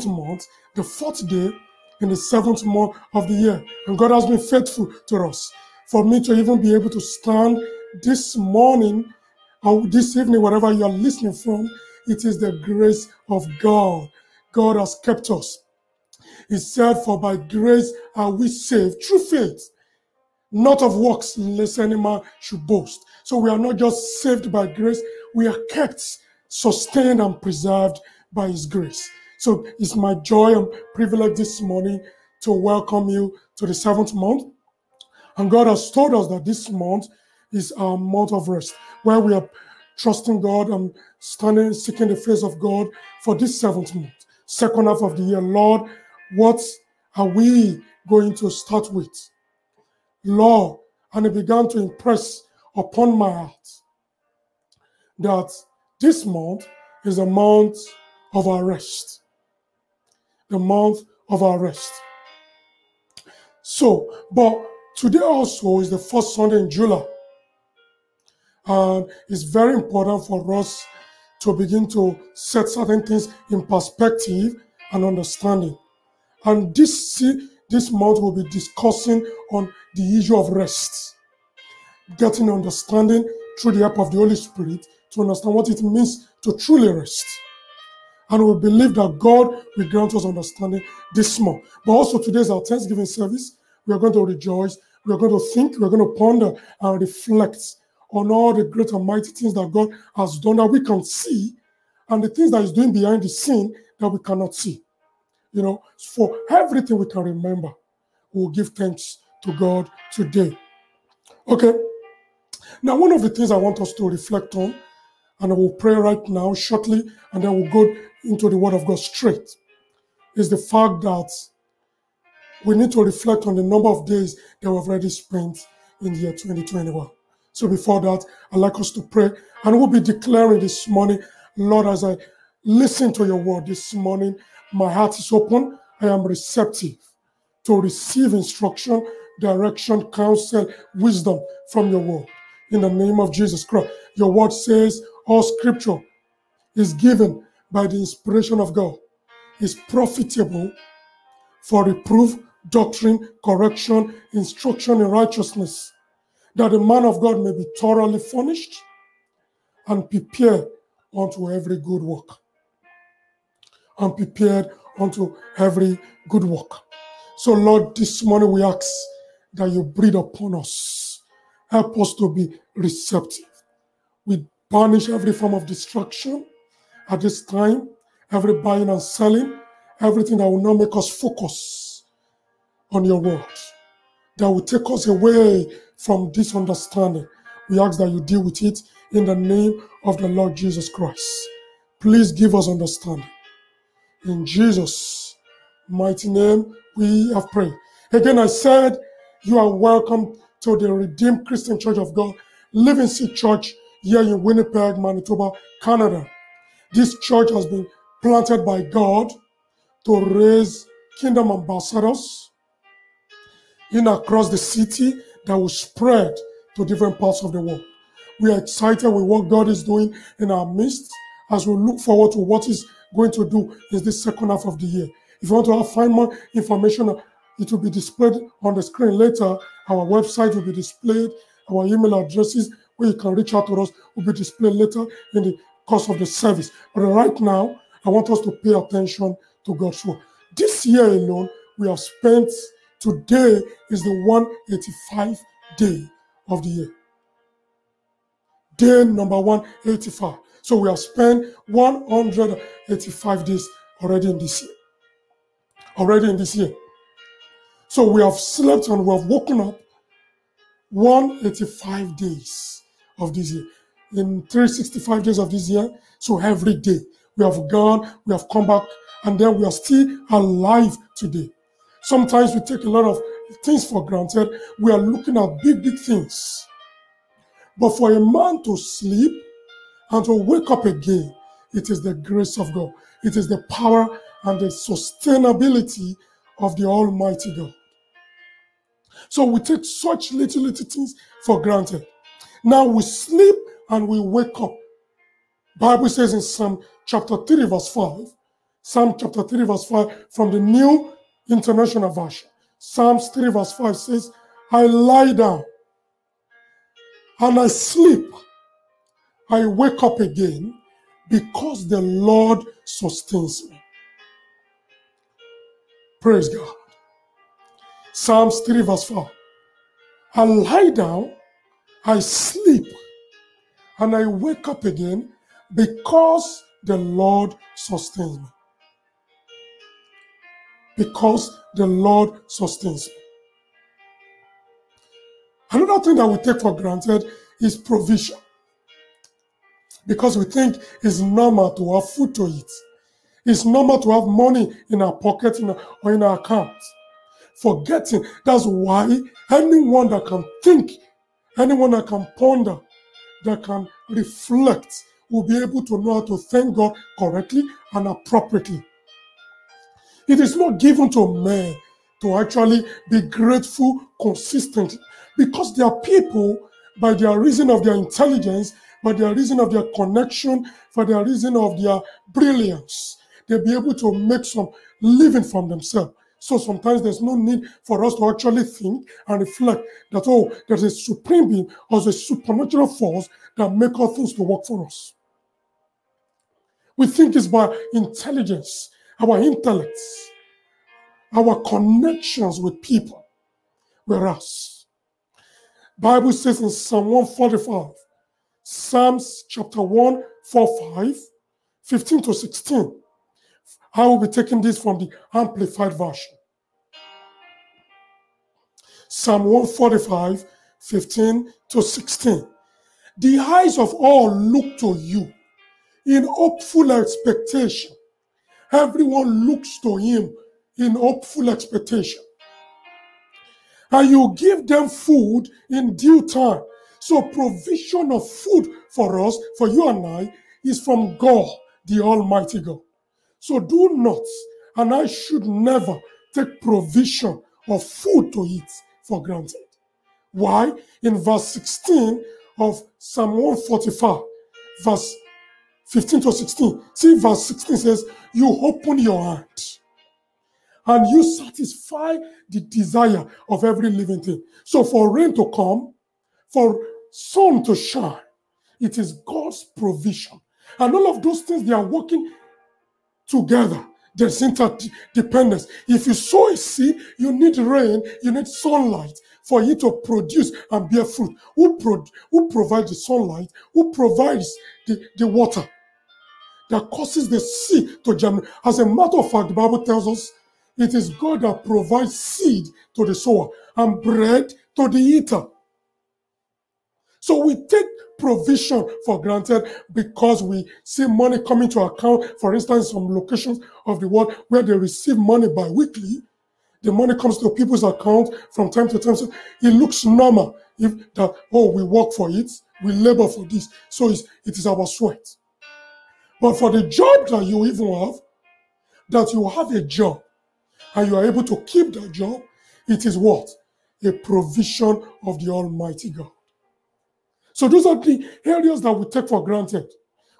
seventh month, the fourth day in the seventh month of the year. And God has been faithful to us. For me to even be able to stand this morning or this evening, wherever you are listening from, it is the grace of God. God has kept us. He said, For by grace are we saved through faith, not of works, lest any man should boast. So we are not just saved by grace, we are kept, sustained, and preserved by His grace. So it's my joy and privilege this morning to welcome you to the seventh month. And God has told us that this month is our month of rest, where we are trusting God and standing, seeking the face of God for this seventh month, second half of the year. Lord, what are we going to start with? Lord, and it began to impress upon my heart that this month is a month of our rest. The month of our rest. So, but today also is the first Sunday in July. And it's very important for us to begin to set certain things in perspective and understanding. And this see, this month we'll be discussing on the issue of rest, getting understanding through the help of the Holy Spirit to understand what it means to truly rest. And we believe that God will grant us understanding this month. But also today is our Thanksgiving service. We are going to rejoice. We are going to think. We are going to ponder and reflect on all the great and mighty things that God has done that we can see, and the things that He's doing behind the scene that we cannot see. You know, for everything we can remember, we'll give thanks to God today. Okay. Now, one of the things I want us to reflect on, and I will pray right now shortly, and then we'll go into the Word of God straight, is the fact that we need to reflect on the number of days that we've already spent in the year 2021. So before that, I'd like us to pray, and we'll be declaring this morning, Lord, as I listen to your word this morning, my heart is open. I am receptive to receive instruction, direction, counsel, wisdom from your word. In the name of Jesus Christ. Your word says all scripture is given by the inspiration of God, is profitable for reproof, doctrine, correction, instruction in righteousness, that the man of God may be thoroughly furnished and prepared unto every good work and prepared unto every good work. So, Lord, this morning we ask that you breathe upon us. Help us to be receptive. We banish every form of destruction at this time, every buying and selling, everything that will not make us focus on your word, that will take us away from this understanding. We ask that you deal with it in the name of the Lord Jesus Christ. Please give us understanding. In Jesus' mighty name, we have prayed. Again, I said, you are welcome to the Redeemed Christian Church of God, Living Seed Church here in Winnipeg, Manitoba, Canada. This church has been planted by God to raise kingdom ambassadors in across the city that will spread to different parts of the world. We are excited with what God is doing in our midst as we look forward to what is going to do in this second half of the year. If you want to find more information, it will be displayed on the screen later. Our website will be displayed. Our email addresses where you can reach out to us will be displayed later in the course of the service. But right now, I want us to pay attention to God's word. This year alone, we have spent, today is the 185th day of the year. Day number 185. So we have spent 185 days already in this year. Already in this year. So we have slept and we have woken up 185 days of this year. In 365 days of this year, so every day we have gone, we have come back, and then we are still alive today. Sometimes we take a lot of things for granted. We are looking at big, big things. But for a man to sleep and to wake up again, it is the grace of God. It is the power and the sustainability of the Almighty God. So we take such little, little things for granted. Now we sleep and we wake up. Bible says in Psalm chapter 3, verse 5, Psalm chapter 3, verse 5 from the New International Version. Psalms 3, verse 5 says, I lie down and I sleep. I wake up again because the Lord sustains me. Praise God. Psalms 3, verse 4. I lie down, I sleep, and I wake up again because the Lord sustains me. Because the Lord sustains me. Another thing that we take for granted is provision. Because we think it's normal to have food to eat. It's normal to have money in our pocket or in our account. Forgetting that's why anyone that can think, anyone that can ponder, that can reflect, will be able to know how to thank God correctly and appropriately. It is not given to men to actually be grateful consistently because there are people, by their reason of their intelligence, by their reason of their connection, for their reason of their brilliance, they'll be able to make some living from themselves. So sometimes there's no need for us to actually think and reflect that, oh, there's a supreme being or a supernatural force that make all things to work for us. We think it's by intelligence, our intellects, our connections with people. Whereas, Bible says in Psalm 145, Psalms chapter 1, 4, 5, 15 to 16. I will be taking this from the Amplified Version. Psalm 145, 15 to 16. The eyes of all look to you in hopeful expectation. Everyone looks to him in hopeful expectation. And you give them food in due time. So, provision of food for us, for you and I, is from God, the Almighty God. So, do not, and I should never take provision of food to eat for granted. Why? In verse 16 of Psalm 145, verse 15 to 16. See, verse 16 says, You open your hand and you satisfy the desire of every living thing. So, for rain to come, for sun to shine, it is God's provision. And all of those things, they are working together. There's interdependence. If you sow a seed, you need rain, you need sunlight for it to produce and bear fruit. Who, pro- who provides the sunlight? Who provides the, the water that causes the seed to germinate? As a matter of fact, the Bible tells us it is God that provides seed to the sower and bread to the eater. So we take provision for granted because we see money coming to account. For instance, some locations of the world where they receive money bi-weekly, the money comes to people's account from time to time. So it looks normal if that, oh, we work for it, we labor for this. So it's, it is our sweat. But for the job that you even have, that you have a job and you are able to keep that job, it is what? A provision of the Almighty God. So those are the areas that we take for granted.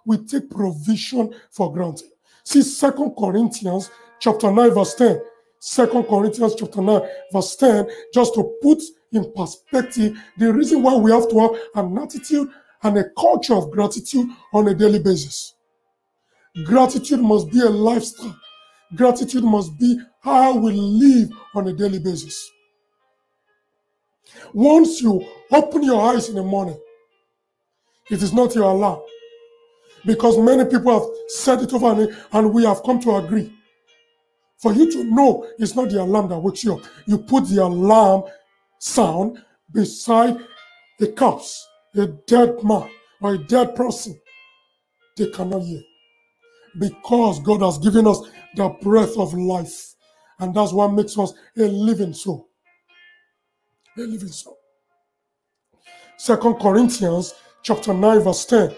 We take provision for granted. See Second Corinthians chapter 9, verse 10. Second Corinthians chapter 9, verse 10, just to put in perspective the reason why we have to have an attitude and a culture of gratitude on a daily basis. Gratitude must be a lifestyle. Gratitude must be how we live on a daily basis. Once you open your eyes in the morning, it is not your alarm. Because many people have said it over and, and we have come to agree. For you to know it's not the alarm that wakes you up. You put the alarm sound beside a corpse, a dead man, or a dead person. They cannot hear. Because God has given us the breath of life. And that's what makes us a living soul. A living soul. Second Corinthians chapter 9, verse 10.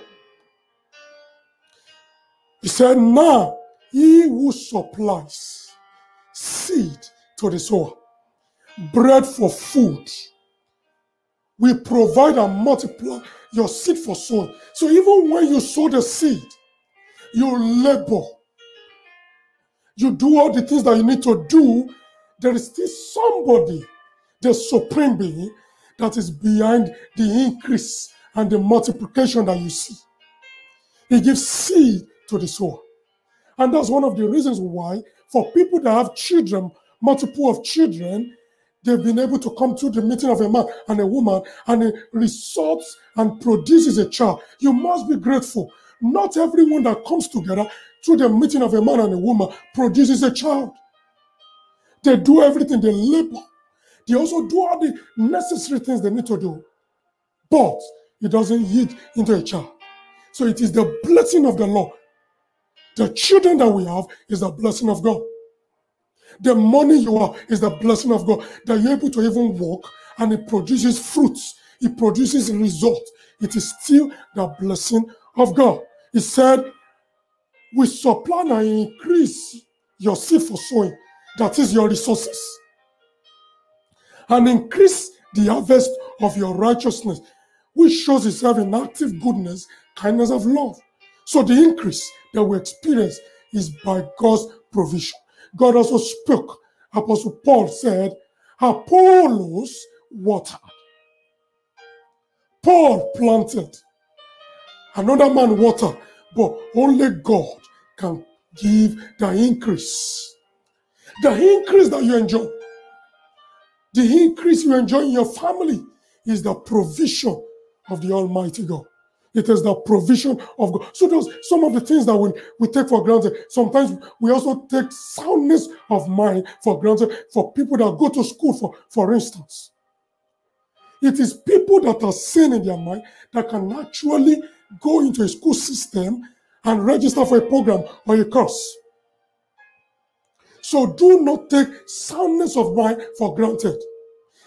He said, Now he who supplies seed to the sower, bread for food, will provide and multiply your seed for sowing. So even when you sow the seed, you labor, you do all the things that you need to do, there is still somebody, the supreme being, that is behind the increase and the multiplication that you see. He gives seed to the sower. And that's one of the reasons why, for people that have children, multiple of children, they've been able to come to the meeting of a man and a woman and it results and produces a child. You must be grateful. Not everyone that comes together to the meeting of a man and a woman produces a child. They do everything, they labor. They also do all the necessary things they need to do. But it doesn't yield into a child. So it is the blessing of the Lord. The children that we have is the blessing of God. The money you have is the blessing of God. That you're able to even walk and it produces fruits, it produces results. It is still the blessing of God. He said, We supply and increase your seed for sowing, that is your resources, and increase the harvest of your righteousness, which shows itself in active goodness, kindness of love. So the increase that we experience is by God's provision. God also spoke. Apostle Paul said, Apollos watered, Paul planted, another man watered, but only God can give the increase. The increase that you enjoy, the increase you enjoy in your family is the provision of the Almighty God. It is the provision of God. So those some of the things that we, we take for granted. Sometimes we also take soundness of mind for granted for people that go to school, for, for instance. It is people that are sane in their mind that can actually go into a school system and register for a program or a course. So do not take soundness of mind for granted.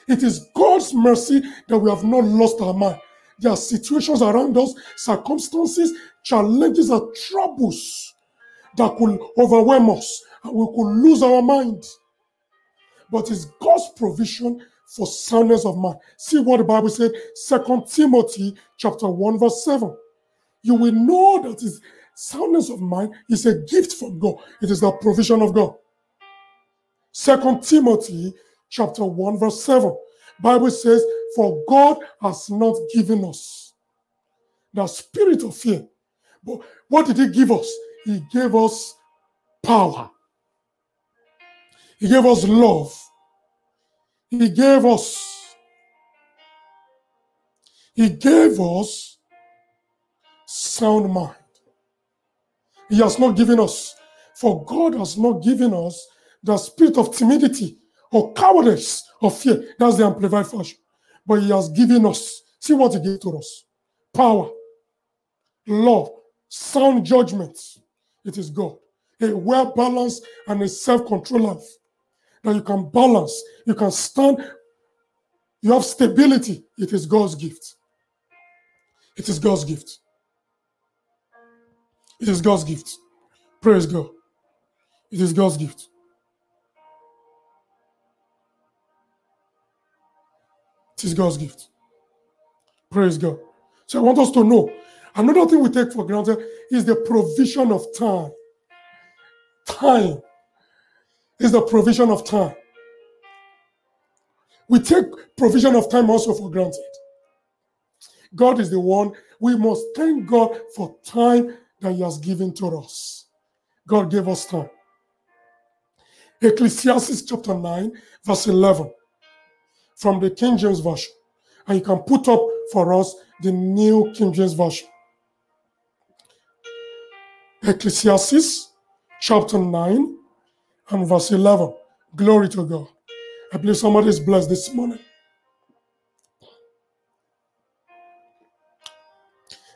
It is God's mercy that we have not lost our mind. There are situations around us, circumstances, challenges, and troubles that could overwhelm us and we could lose our mind. But it's God's provision for soundness of mind. See what the Bible said, Second Timothy chapter 1, verse 7. You will know that is soundness of mind is a gift from God. It is the provision of God. Second Timothy chapter 1, verse 7. Bible says, For God has not given us the spirit of fear. But what did He give us? He gave us power. He gave us love. He gave us. He gave us sound mind. He has not given us, for God has not given us the spirit of timidity or cowardice or fear. That's the amplified version. But He has given us, see what He gave to us power, love, sound judgment. It is God. A well balanced and a self controlled life that you can balance, you can stand, you have stability. It is God's gift. It is God's gift. It is God's gift. Praise God. It is God's gift. Is God's gift. Praise God. So I want us to know another thing we take for granted is the provision of time. Time is the provision of time. We take provision of time also for granted. God is the one. We must thank God for time that He has given to us. God gave us time. Ecclesiastes chapter 9, verse 11 from the King James Version. And you can put up for us the New King James Version. Ecclesiastes chapter 9 and verse 11. Glory to God. I believe somebody is blessed this morning.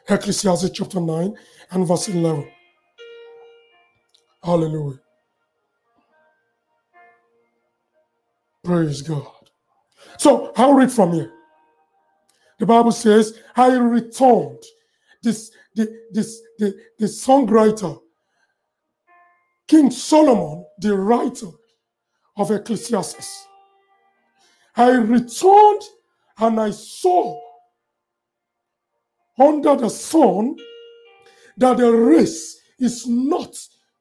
Ecclesiastes chapter 9 and verse 11. Hallelujah. Praise God. So I'll read from here. The Bible says, I returned. This, the, this, the, the songwriter, King Solomon, the writer of Ecclesiastes. I returned and I saw under the sun that the race is not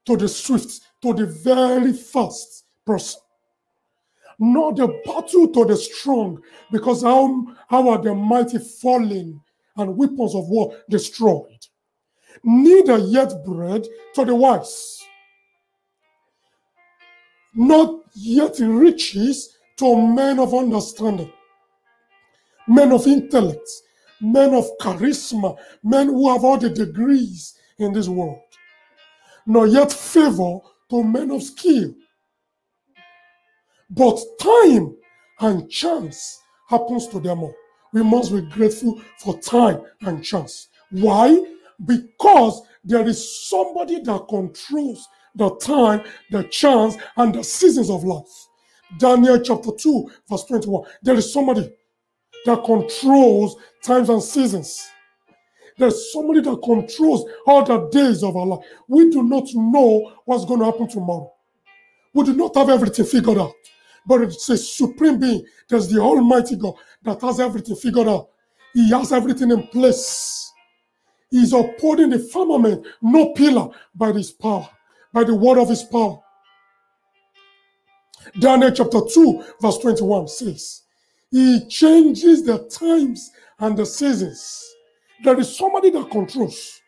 to the swift to the very first person. Not the battle to the strong, because how, how are the mighty fallen and weapons of war destroyed? Neither yet bread to the wise, not yet riches to men of understanding, men of intellect, men of charisma, men who have all the degrees in this world, nor yet favor to men of skill. But time and chance happens to them all. We must be grateful for time and chance. Why? Because there is somebody that controls the time, the chance, and the seasons of life. Daniel chapter 2, verse 21. There is somebody that controls times and seasons. There's somebody that controls all the days of our life. We do not know what's going to happen tomorrow. We do not have everything figured out. But it's a supreme being. There's the Almighty God that has everything figured out. He has everything in place. He's upholding the firmament, no pillar, by his power, by the word of his power. Daniel chapter 2, verse 21 says, He changes the times and the seasons. There is somebody that controls.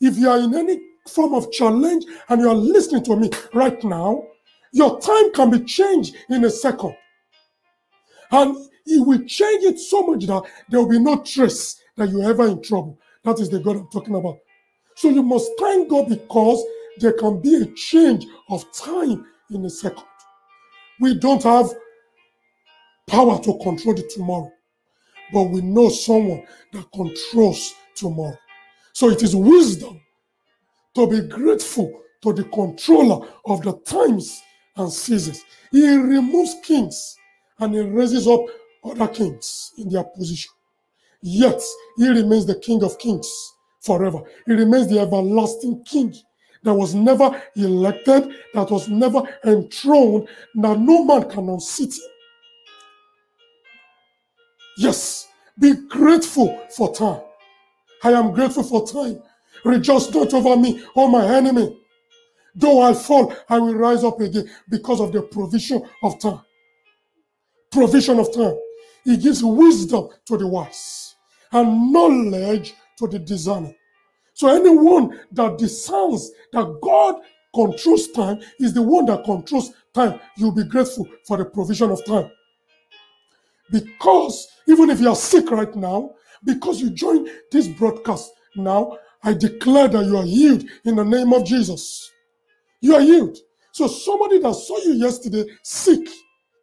If you are in any form of challenge and you are listening to me right now, your time can be changed in a second. And he will change it so much that there will be no trace that you're ever in trouble. That is the God I'm talking about. So you must thank God because there can be a change of time in a second. We don't have power to control the tomorrow, but we know someone that controls tomorrow. So it is wisdom to be grateful to the controller of the times and seasons. He removes kings and he raises up other kings in their position. Yet he remains the king of kings forever. He remains the everlasting king that was never elected, that was never enthroned, that no man can unseat him. Yes, be grateful for time. I am grateful for time. Rejoice not over me, O my enemy. Though I fall, I will rise up again because of the provision of time. Provision of time. He gives wisdom to the wise and knowledge to the discerning. So anyone that discerns that God controls time is the one that controls time. You'll be grateful for the provision of time. Because even if you are sick right now, because you join this broadcast now, I declare that you are healed in the name of Jesus. You are healed. So somebody that saw you yesterday sick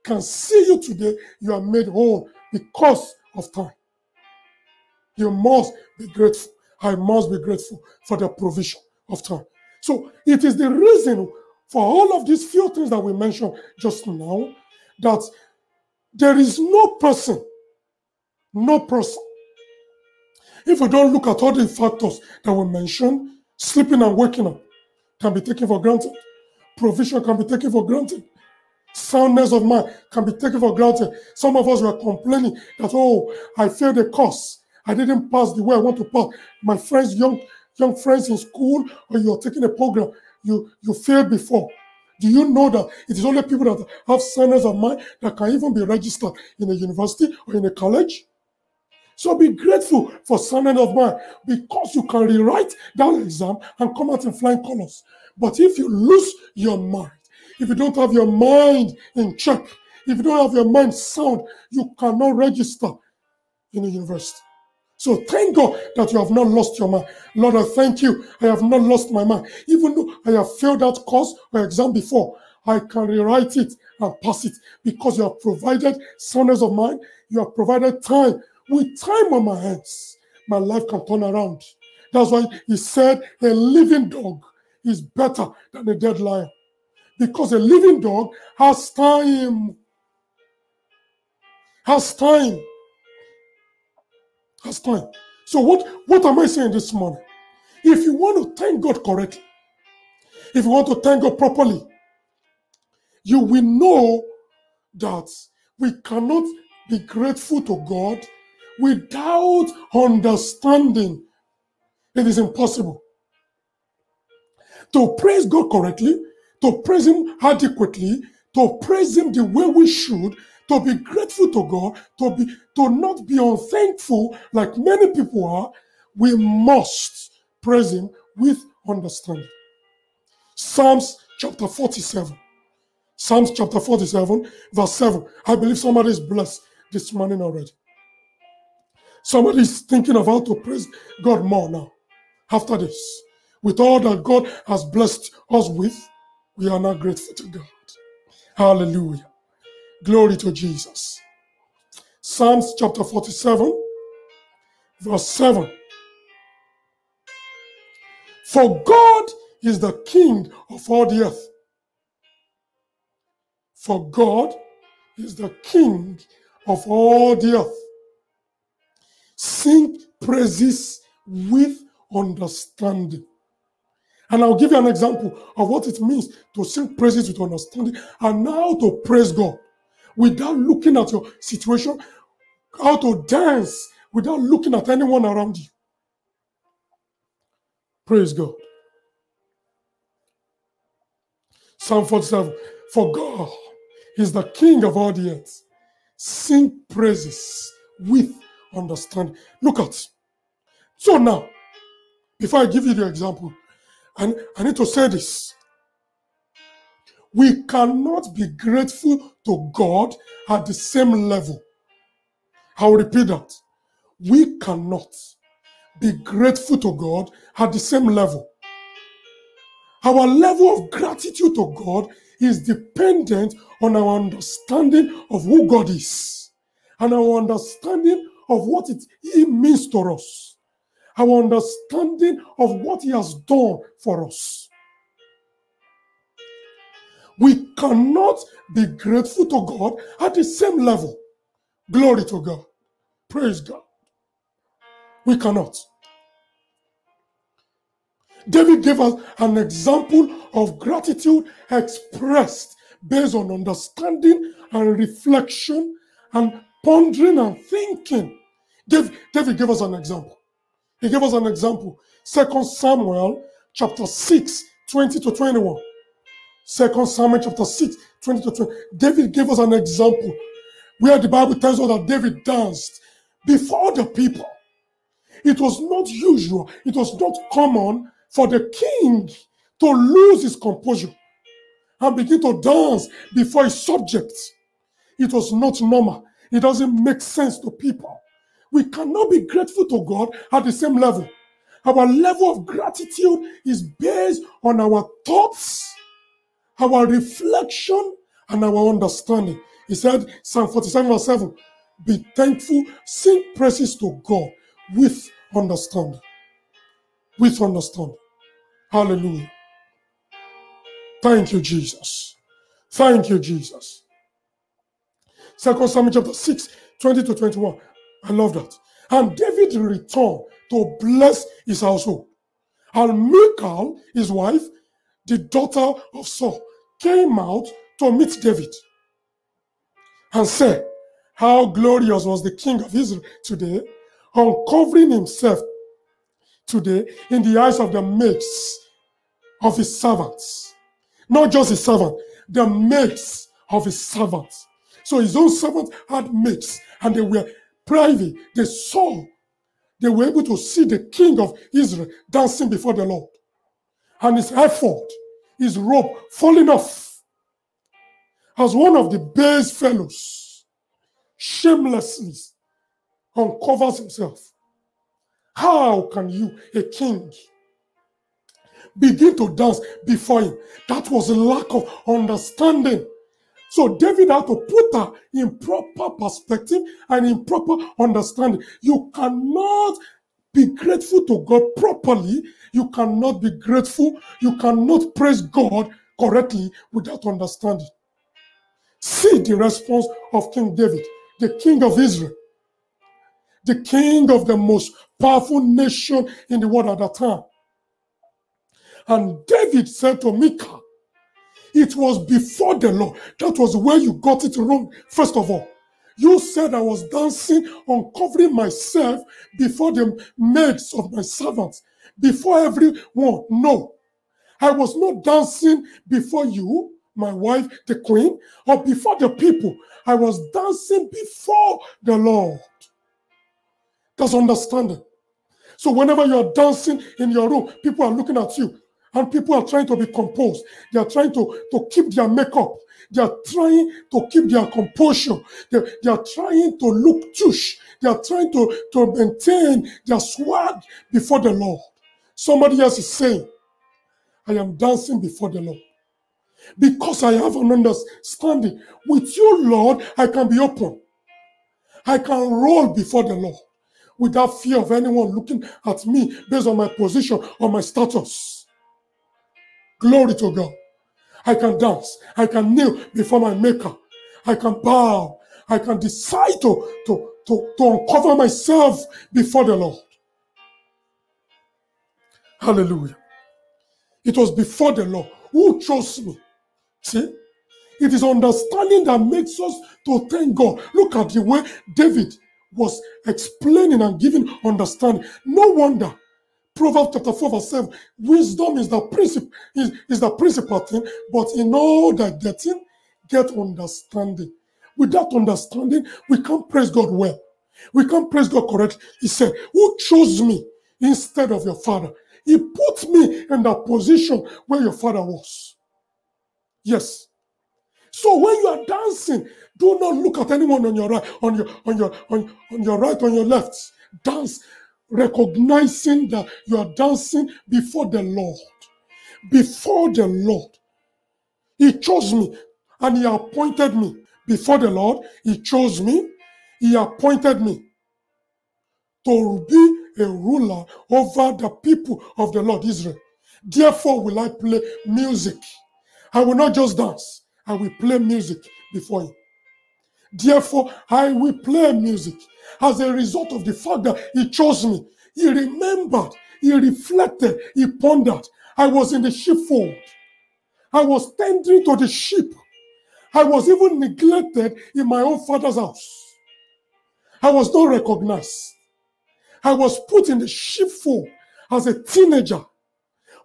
can see you today. You are made whole because of time. You must be grateful. I must be grateful for the provision of time. So it is the reason for all of these few things that we mentioned just now that there is no person, no person. If we don't look at all the factors that we mentioned, sleeping and waking up can be taken for granted. Provision can be taken for granted. Soundness of mind can be taken for granted. Some of us were complaining that, oh, I failed the course. I didn't pass the way I want to pass. My friends, young young friends in school, or you're taking a program, you you failed before. Do you know that it is only people that have soundness of mind that can even be registered in a university or in a college? So be grateful for soundness of mind because you can rewrite that exam and come out in flying colors. But if you lose your mind, if you don't have your mind in check, if you don't have your mind sound, you cannot register in a university. So thank God that you have not lost your mind. Lord, I thank you. I have not lost my mind. Even though I have failed that course or exam before, I can rewrite it and pass it because you have provided soundness of mind. You have provided time. With time on my hands, my life can turn around. That's why he said a living dog is better than a dead lion. Because a living dog has time. Has time has time. So what, what am I saying this morning? If you want to thank God correctly, if you want to thank God properly, you will know that we cannot be grateful to God without understanding. It is impossible. To praise God correctly, to praise Him adequately, to praise Him the way we should, to be grateful to God, to be to not be unthankful like many people are, we must praise Him with understanding. Psalms chapter 47. Psalms chapter 47, verse 7. I believe somebody is blessed this morning already. Somebody is thinking of how to praise God more now. After this, with all that God has blessed us with, we are now grateful to God. Hallelujah. Glory to Jesus. Psalms chapter 47, verse 7. For God is the King of all the earth. For God is the King of all the earth. Sing praises with understanding. And I'll give you an example of what it means to sing praises with understanding and how to praise God without looking at your situation, how to dance without looking at anyone around you. Praise God. Psalm 47 For God is the King of all the earth. Sing praises with understanding. Look at. So now, before I give you the example, and I need to say this. We cannot be grateful to God at the same level. I'll repeat that. We cannot be grateful to God at the same level. Our level of gratitude to God is dependent on our understanding of who God is and our understanding of what it He means to us, our understanding of what He has done for us. We cannot be grateful to God at the same level. Glory to God. Praise God. We cannot. David gave us an example of gratitude expressed based on understanding and reflection and pondering and thinking. David, David gave us an example. He gave us an example. Second Samuel chapter 6, 20 to 21. Second Samuel chapter 6, 20 to 20. David gave us an example where the Bible tells us that David danced before the people. It was not usual, it was not common for the king to lose his composure and begin to dance before his subjects. It was not normal. It doesn't make sense to people. We cannot be grateful to God at the same level. Our level of gratitude is based on our thoughts, our reflection, and our understanding. He said, Psalm 47, verse 7 Be thankful, sing praises to God with understanding. With understanding. Hallelujah. Thank you, Jesus. Thank you, Jesus. Second Samuel chapter 6, 20 to 21. I love that. And David returned to bless his household. And Michal, his wife, the daughter of Saul, came out to meet David and said, How glorious was the king of Israel today, uncovering himself today in the eyes of the maids of his servants. Not just his servant, the maids of his servants. So his own servants had maids and they were privy. They saw, they were able to see the king of Israel dancing before the Lord. And his effort, his robe falling off. As one of the base fellows shamelessly uncovers himself. How can you, a king, begin to dance before him? That was a lack of understanding. So David had to put her in proper perspective and in proper understanding. You cannot be grateful to God properly. You cannot be grateful. You cannot praise God correctly without understanding. See the response of King David, the king of Israel, the king of the most powerful nation in the world at that time. And David said to Michal, it was before the law. That was where you got it wrong, first of all. You said I was dancing, uncovering myself before the maids of my servants, before everyone. No. I was not dancing before you, my wife, the queen, or before the people. I was dancing before the Lord. That's understanding. So whenever you're dancing in your room, people are looking at you and people are trying to be composed. They are trying to, to keep their makeup. They are trying to keep their composure. They, they are trying to look tush. They are trying to, to maintain their swag before the Lord. Somebody else is saying, I am dancing before the Lord. Because I have an understanding. With you, Lord, I can be open. I can roll before the Lord without fear of anyone looking at me based on my position or my status. Glory to God. I can dance. I can kneel before my maker. I can bow. I can decide to, to, to, to uncover myself before the Lord. Hallelujah. It was before the Lord who chose me. See? It is understanding that makes us to thank God. Look at the way David was explaining and giving understanding. No wonder Proverbs chapter 4, verse 7. Wisdom is the principle, is, is the principal thing, but in all that getting, get understanding. Without understanding, we can't praise God well. We can't praise God correctly. He said, Who chose me instead of your father? He put me in the position where your father was. Yes. So when you are dancing, do not look at anyone on your right, on your on your on, on your right, on your left. Dance, recognizing that you are dancing before the Lord. Before the Lord. He chose me and he appointed me. Before the Lord, he chose me, he appointed me to be a ruler over the people of the Lord Israel. Therefore, will I play music. I will not just dance, I will play music before him. Therefore, I will play music. As a result of the fact that he chose me, he remembered, he reflected, he pondered. I was in the sheepfold. I was tending to the sheep. I was even neglected in my own father's house. I was not recognized. I was put in the sheepfold as a teenager.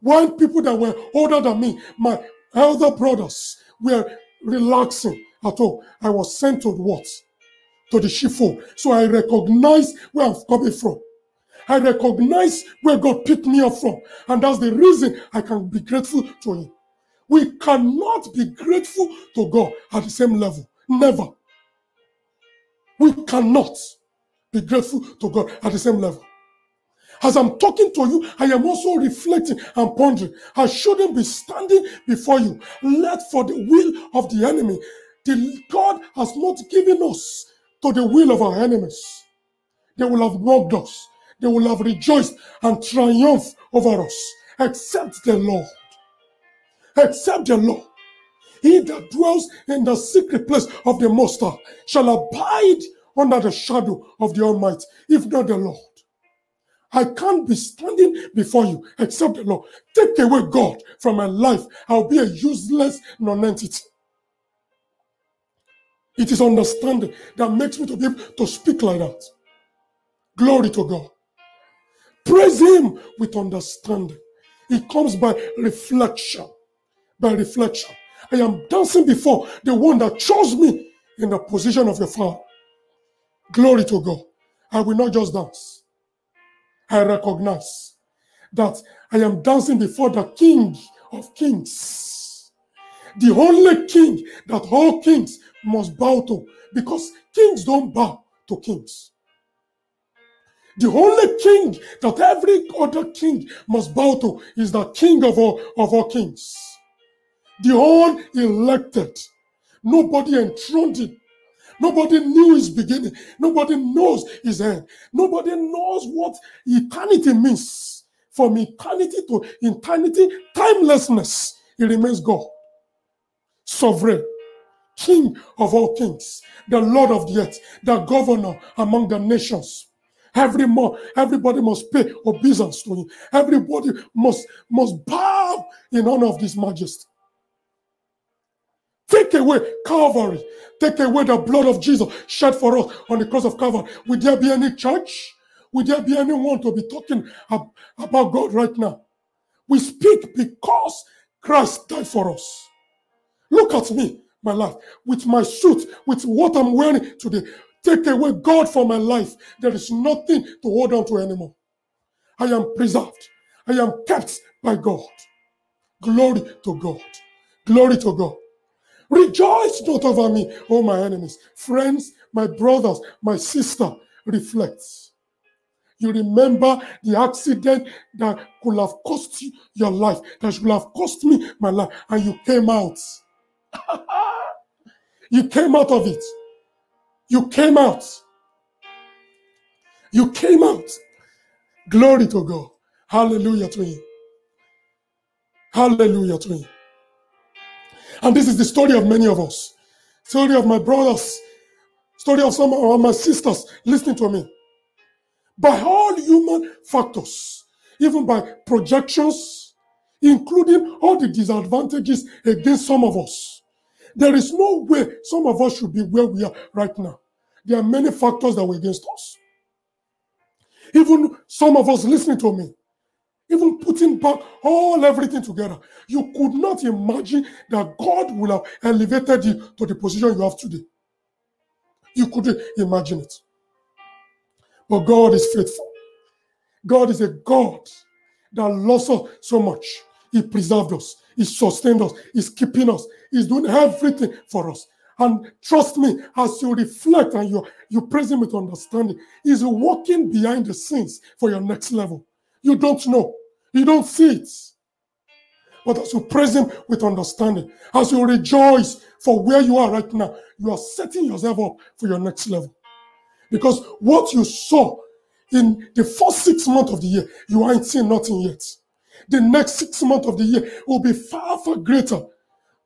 While people that were older than me, my elder brothers, were relaxing at all. Oh, I was sent to what? To the sheepfold. So I recognize where I'm coming from. I recognize where God picked me up from. And that's the reason I can be grateful to Him. We cannot be grateful to God at the same level. Never. We cannot be grateful to God at the same level. As I'm talking to you, I am also reflecting and pondering. I shouldn't be standing before you, led for the will of the enemy. The God has not given us to the will of our enemies. They will have mocked us. They will have rejoiced and triumphed over us, except the Lord. Except the Lord. He that dwells in the secret place of the Most High shall abide under the shadow of the Almighty, if not the Lord. I can't be standing before you except the Lord. Take away God from my life. I'll be a useless non-entity. It is understanding that makes me to be able to speak like that. Glory to God. Praise Him with understanding. It comes by reflection. By reflection. I am dancing before the one that chose me in the position of your father. Glory to God. I will not just dance. I recognize that I am dancing before the King of Kings. The only king that all kings must bow to because kings don't bow to kings. The only king that every other king must bow to is the king of all, of all kings. The unelected. Nobody enthroned him. Nobody knew his beginning. Nobody knows his end. Nobody knows what eternity means. From eternity to eternity, timelessness, he remains God. Sovereign, King of all kings, the Lord of the earth, the governor among the nations. Every more, everybody must pay obeisance to him. Everybody must must bow in honor of this majesty. Take away Calvary. Take away the blood of Jesus shed for us on the cross of Calvary. Will there be any church? Will there be anyone to be talking about God right now? We speak because Christ died for us. Look at me, my life, with my suit, with what I'm wearing today. Take away God from my life. There is nothing to hold on to anymore. I am preserved. I am kept by God. Glory to God. Glory to God. Rejoice not over me, oh my enemies. Friends, my brothers, my sister, reflect. You remember the accident that could have cost you your life, that should have cost me my life, and you came out. you came out of it. You came out. You came out. Glory to God. Hallelujah to Him. Hallelujah to Him. And this is the story of many of us. Story of my brothers. Story of some of my sisters listening to me. By all human factors, even by projections, including all the disadvantages against some of us. There is no way some of us should be where we are right now. There are many factors that were against us. Even some of us listening to me, even putting back all everything together, you could not imagine that God will have elevated you to the position you have today. You couldn't imagine it. But God is faithful. God is a God that loves us so much. He preserved us, He sustained us, He's keeping us, He's doing everything for us. And trust me, as you reflect and you, you praise Him with understanding, He's working behind the scenes for your next level. You don't know, you don't see it. But as you praise Him with understanding, as you rejoice for where you are right now, you are setting yourself up for your next level. Because what you saw in the first six months of the year, you ain't seen nothing yet. The next six months of the year will be far, far greater,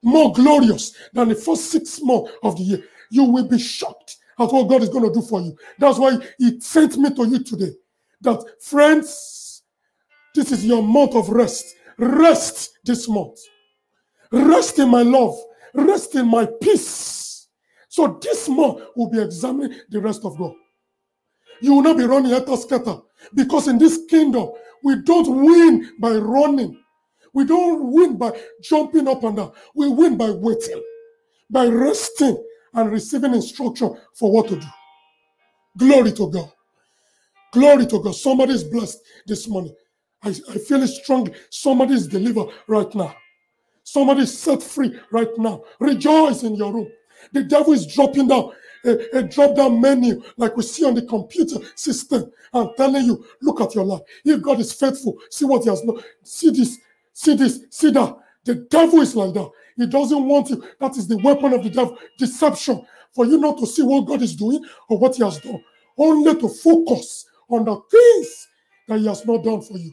more glorious than the first six months of the year. You will be shocked at what God is going to do for you. That's why He sent me to you today. That, friends, this is your month of rest. Rest this month. Rest in my love. Rest in my peace. So this month we'll be examining the rest of God. You will not be running at scatter because in this kingdom we don't win by running. We don't win by jumping up and down. We win by waiting, by resting and receiving instruction for what to do. Glory to God. Glory to God. Somebody is blessed this morning. I, I feel it strongly. Somebody is delivered right now. Somebody is set free right now. Rejoice in your room. The devil is dropping down a, a drop down menu like we see on the computer system I'm telling you, look at your life. If God is faithful, see what he has done. See this, see this, see that. The devil is like that. He doesn't want you. That is the weapon of the devil deception for you not to see what God is doing or what he has done, only to focus on the things that he has not done for you.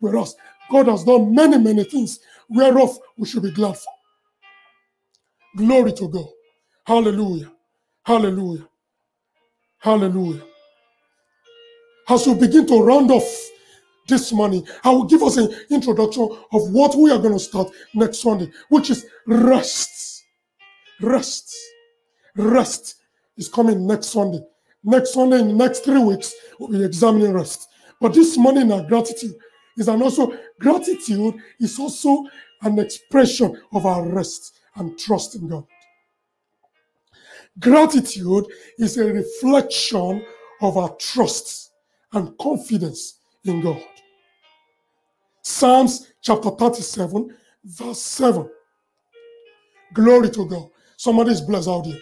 Whereas God has done many, many things whereof we should be glad for. Glory to God. Hallelujah. Hallelujah. Hallelujah. As we begin to round off this morning, I will give us an introduction of what we are going to start next Sunday, which is rest. Rest. Rest is coming next Sunday. Next Sunday, in the next three weeks, we'll be examining rest. But this morning, our gratitude is an also gratitude is also an expression of our rest and trust in God. Gratitude is a reflection of our trust and confidence in God. Psalms chapter 37, verse 7. Glory to God. Somebody is blessed out there.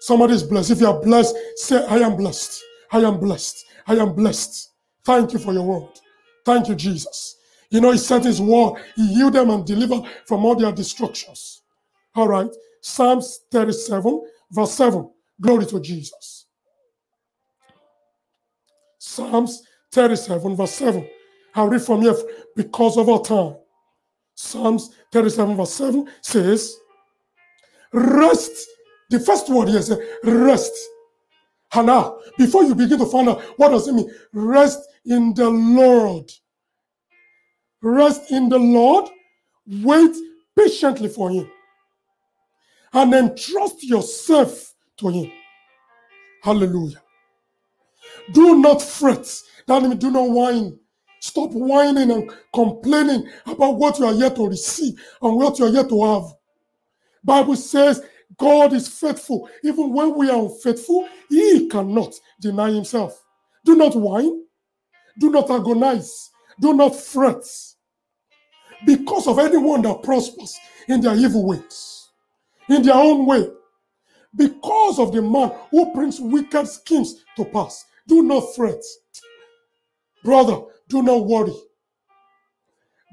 Somebody is blessed. If you are blessed, say, I am blessed. I am blessed. I am blessed. Thank you for your word. Thank you, Jesus. You know, He sent His word, He healed them and delivered from all their destructions. All right. Psalms 37, verse 7. Glory to Jesus. Psalms 37, verse 7. I'll read from here because of our time. Psalms 37, verse 7 says, Rest. The first word here says, Rest. And now, before you begin to find out what does it mean, rest in the Lord. Rest in the Lord. Wait patiently for Him and entrust yourself to Him. Hallelujah. Do not fret. That means do not whine. Stop whining and complaining about what you are yet to receive and what you are yet to have. Bible says God is faithful. Even when we are unfaithful, he cannot deny himself. Do not whine. Do not agonize. Do not fret because of anyone that prospers in their evil ways, in their own way, because of the man who brings wicked schemes to pass. Do not fret. Brother, do not worry.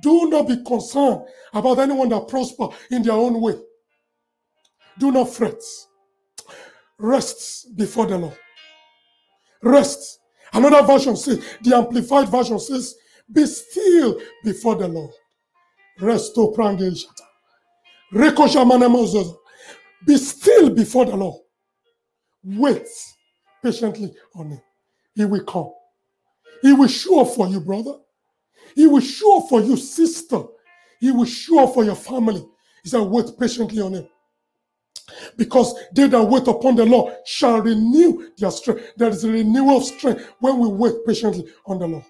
Do not be concerned about anyone that prosper in their own way. Do not fret. Rest before the Lord. Rest. Another version says, the amplified version says, be still before the Lord. Rest, Resto prangeshata. Rekoshamanamozozo. Be still before the Lord. Wait patiently on him. He will come. He will show up for you, brother. He will show up for you, sister. He will show up for your family. He said, wait patiently on him. Because they that wait upon the Lord shall renew their strength. There is a renewal of strength when we wait patiently on the Lord.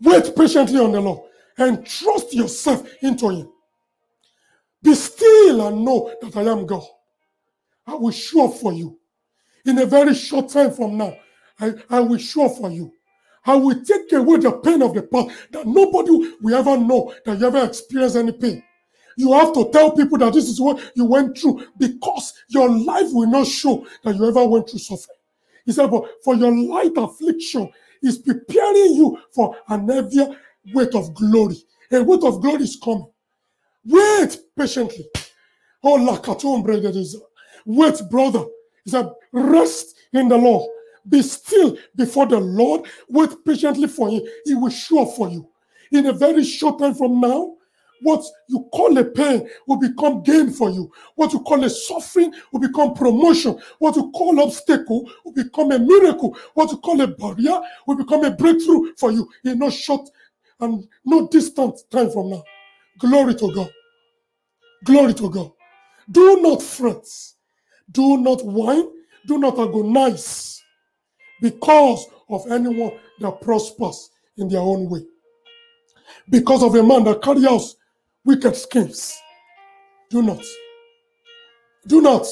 Wait patiently on the Lord and trust yourself into Him. Be still and know that I am God. I will show up for you. In a very short time from now, I, I will show up for you. I will take away the pain of the past that nobody will ever know that you ever experienced any pain. You have to tell people that this is what you went through because your life will not show that you ever went through suffering. He said, but for your light affliction is preparing you for an heavier weight of glory. A weight of glory is coming. Wait patiently. Oh, lakatum brother. Wait, brother. He said, rest in the Lord. Be still before the Lord. Wait patiently for him. He will show up for you. In a very short time from now, what you call a pain will become gain for you. What you call a suffering will become promotion. What you call obstacle will become a miracle. What you call a barrier will become a breakthrough for you in no short and no distant time from now. Glory to God. Glory to God. Do not fret. Do not whine. Do not agonize because of anyone that prospers in their own way. Because of a man that carries out wicked schemes. Do not. Do not.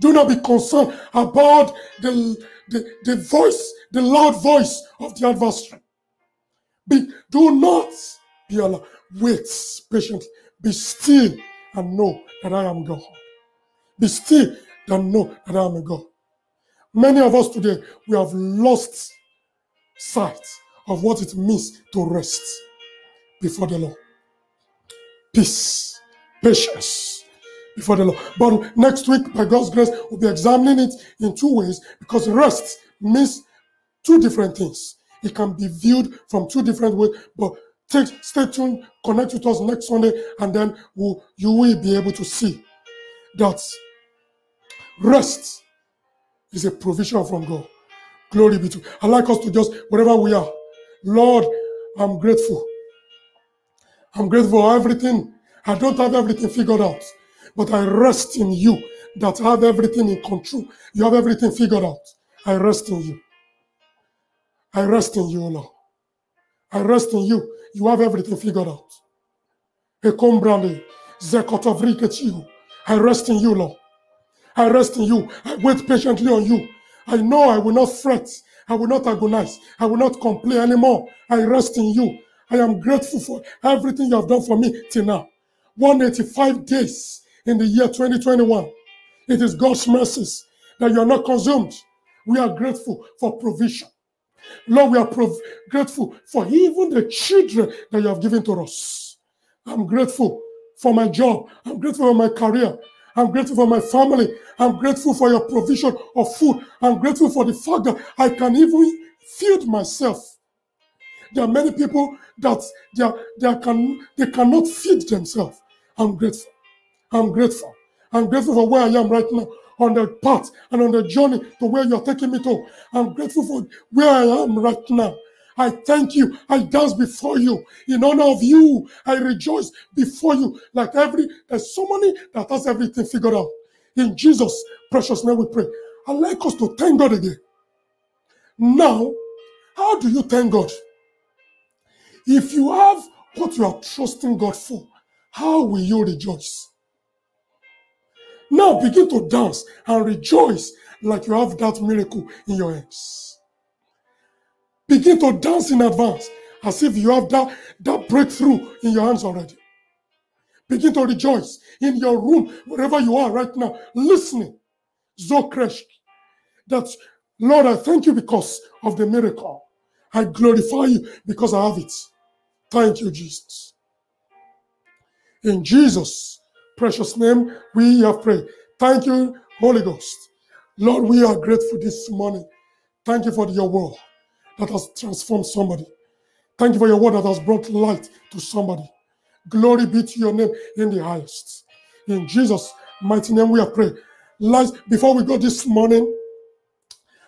Do not be concerned about the, the, the voice, the loud voice of the adversary. Be, do not be allowed. Wait patiently. Be still and know that I am God. Be still and know that I am a God. Many of us today, we have lost sight of what it means to rest before the Lord peace, patience before the Lord. But next week, by God's grace, we'll be examining it in two ways because rest means two different things. It can be viewed from two different ways, but take, stay tuned, connect with us next Sunday, and then we'll, you will be able to see that rest is a provision from God. Glory be to. I like us to just, wherever we are, Lord, I'm grateful I'm grateful for everything. I don't have everything figured out, but I rest in you that have everything in control. You have everything figured out. I rest in you. I rest in you, Lord. I rest in you. You have everything figured out. I rest in you, Lord. I rest in you. I wait patiently on you. I know I will not fret. I will not agonize. I will not complain anymore. I rest in you. I am grateful for everything you have done for me till now. 185 days in the year 2021. It is God's mercies that you are not consumed. We are grateful for provision. Lord, we are grateful for even the children that you have given to us. I'm grateful for my job. I'm grateful for my career. I'm grateful for my family. I'm grateful for your provision of food. I'm grateful for the fact that I can even feed myself. There are many people that they, are, they, are can, they cannot feed themselves. I'm grateful. I'm grateful. I'm grateful for where I am right now on the path and on the journey to where you're taking me to. I'm grateful for where I am right now. I thank you. I dance before you. In honor of you, I rejoice before you. Like every, there's somebody that has everything figured out. In Jesus' precious name we pray. I'd like us to thank God again. Now, How do you thank God? If you have what you are trusting God for, how will you rejoice? Now begin to dance and rejoice like you have that miracle in your hands. Begin to dance in advance as if you have that, that breakthrough in your hands already. Begin to rejoice in your room, wherever you are right now, listening. Zokresh. That, Lord, I thank you because of the miracle. I glorify you because I have it. Thank you, Jesus. In Jesus' precious name, we have prayed. Thank you, Holy Ghost. Lord, we are grateful this morning. Thank you for your word that has transformed somebody. Thank you for your word that has brought light to somebody. Glory be to your name in the highest. In Jesus' mighty name, we are praying. Last, before we go this morning,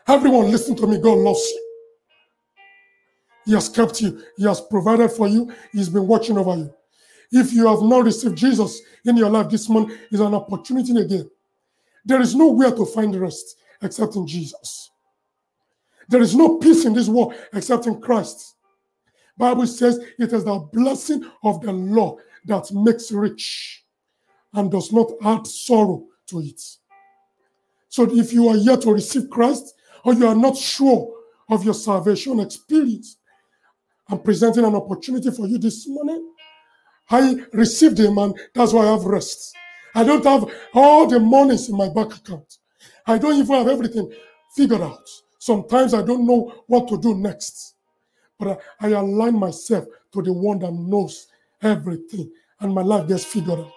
everyone listen to me. God loves you. He has kept you. He has provided for you. He's been watching over you. If you have not received Jesus in your life this month, is an opportunity again. There is nowhere to find rest except in Jesus. There is no peace in this world except in Christ. Bible says it is the blessing of the Lord that makes rich and does not add sorrow to it. So if you are yet to receive Christ or you are not sure of your salvation experience, I'm presenting an opportunity for you this morning. I received him and that's why I have rest. I don't have all the monies in my bank account. I don't even have everything figured out. Sometimes I don't know what to do next. But I, I align myself to the one that knows everything, and my life gets figured out.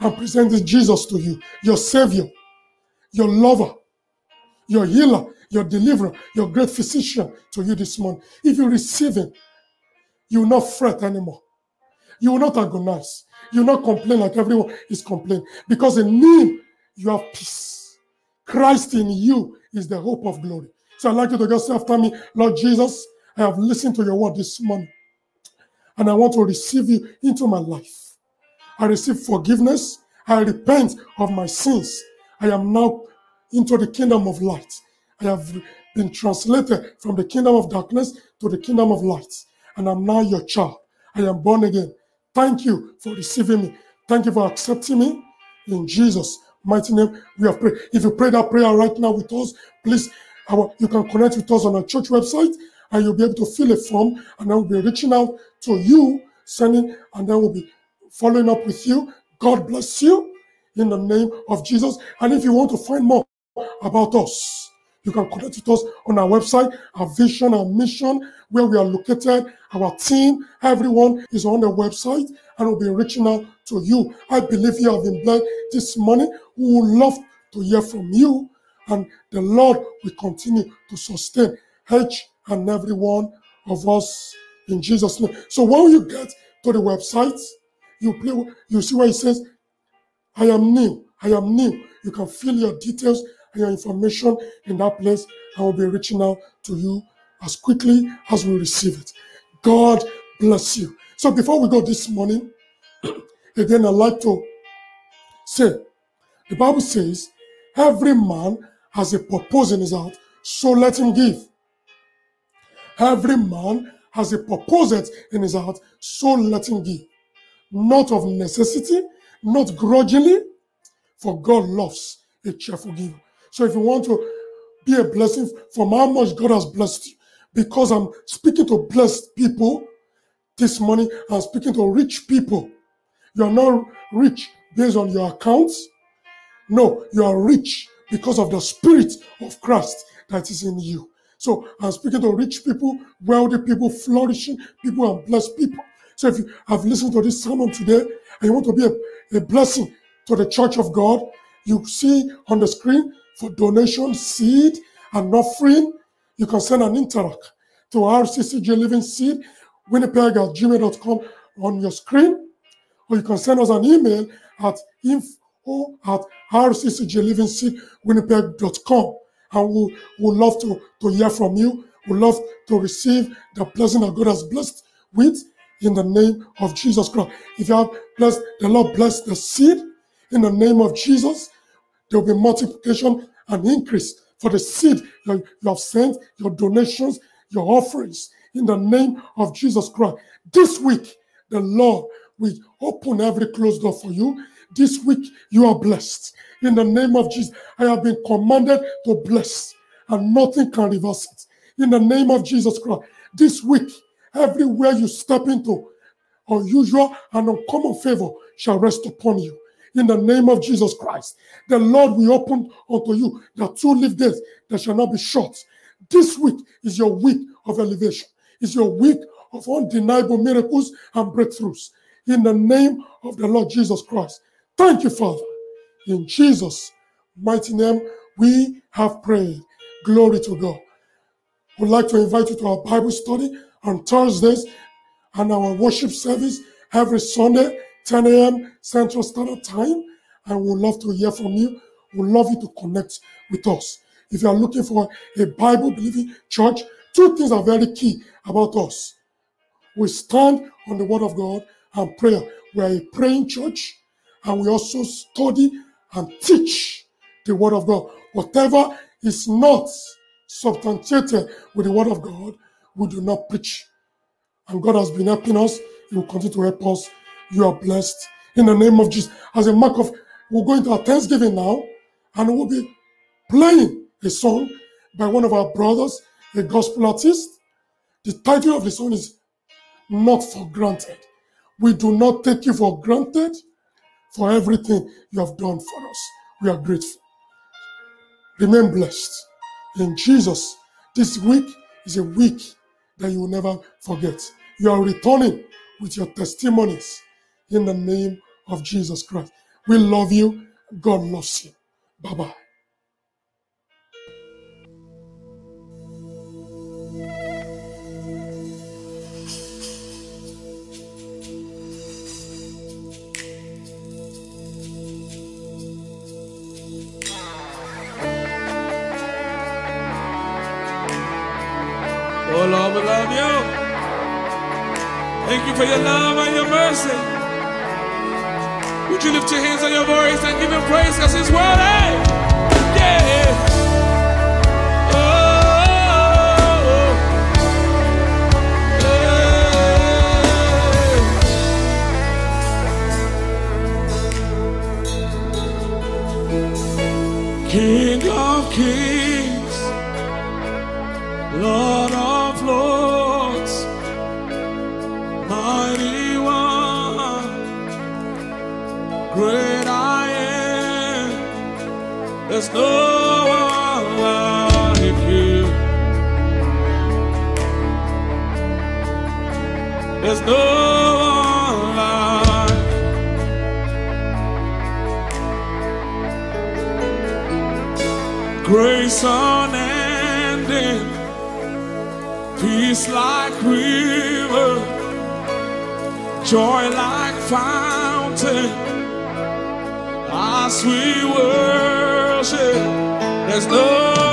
I'm presenting Jesus to you, your Savior, your lover, your healer, your deliverer, your great physician to you this morning. If you receive Him, you will not fret anymore. You will not agonize. You will not complain like everyone is complaining. Because in Him, you have peace. Christ in you is the hope of glory. So I'd like you to just say after me, Lord Jesus, I have listened to your word this morning and I want to receive you into my life. I receive forgiveness. I repent of my sins. I am now into the kingdom of light. I have been translated from the kingdom of darkness to the kingdom of light. And I'm now your child. I am born again. Thank you for receiving me. Thank you for accepting me. In Jesus' mighty name, we have prayed. If you pray that prayer right now with us, please, our, you can connect with us on our church website and you'll be able to fill a form and then we'll be reaching out to you, sending, and then we'll be following up with you. God bless you in the name of Jesus. And if you want to find more about us, you can connect with us on our website, our vision, our mission, where we are located, our team, everyone is on the website and we'll be reaching out to you. I believe you have been blessed this morning. We would love to hear from you and the Lord will continue to sustain H and every one of us in Jesus' name. So when you get to the website, you play, you see where it says, I am new. I am new. You can fill your details your information in that place. I will be reaching out to you as quickly as we receive it. God bless you. So before we go this morning, again, I'd like to say, the Bible says, every man has a purpose in his heart, so let him give. Every man has a purpose in his heart, so let him give. Not of necessity, not grudgingly, for God loves a cheerful giver. So if you want to be a blessing from how much God has blessed you, because I'm speaking to blessed people this morning, I'm speaking to rich people. You are not rich based on your accounts. No, you are rich because of the spirit of Christ that is in you. So I'm speaking to rich people, wealthy people, flourishing people, and blessed people. So if you have listened to this sermon today and you want to be a, a blessing to the church of God, you see on the screen for donation, seed, and offering, you can send an interact to RCCG Living Seed, winnipeg at gmail.com on your screen, or you can send us an email at info at rccglivingseed.winnipeg.com and we would love to, to hear from you. We'd love to receive the blessing that God has blessed with in the name of Jesus Christ. If you have blessed, the Lord bless the seed in the name of Jesus. There will be multiplication and increase for the seed you have sent, your donations, your offerings in the name of Jesus Christ. This week, the Lord will open every closed door for you. This week, you are blessed. In the name of Jesus, I have been commanded to bless, and nothing can reverse it. In the name of Jesus Christ, this week, everywhere you step into, unusual and uncommon favor shall rest upon you. In the name of Jesus Christ, the Lord will open unto you the two leaf days that shall not be shut. This week is your week of elevation, is your week of undeniable miracles and breakthroughs. In the name of the Lord Jesus Christ. Thank you, Father. In Jesus' mighty name, we have prayed. Glory to God. We'd like to invite you to our Bible study on Thursdays and our worship service every Sunday, 10 a.m. Central Standard Time. And we'd love to hear from you. We'd love you to connect with us. If you are looking for a Bible believing church, two things are very key about us. We stand on the Word of God and prayer. We are a praying church and we also study and teach the Word of God. Whatever is not substantiated with the Word of God, we do not preach. And God has been helping us. He will continue to help us. You are blessed in the name of Jesus. As a mark of, we're going to our Thanksgiving now, and we'll be playing a song by one of our brothers, a gospel artist. The title of the song is Not for Granted. We do not take you for granted for everything you have done for us. We are grateful. Remain blessed. In Jesus, this week is a week that you will never forget. You are returning with your testimonies in the name of Jesus Christ. We love you. God loves you. Bye bye. On your voice and give him praise because he's worthy? Grace unending peace like river, joy like fountain. As we worship, there's no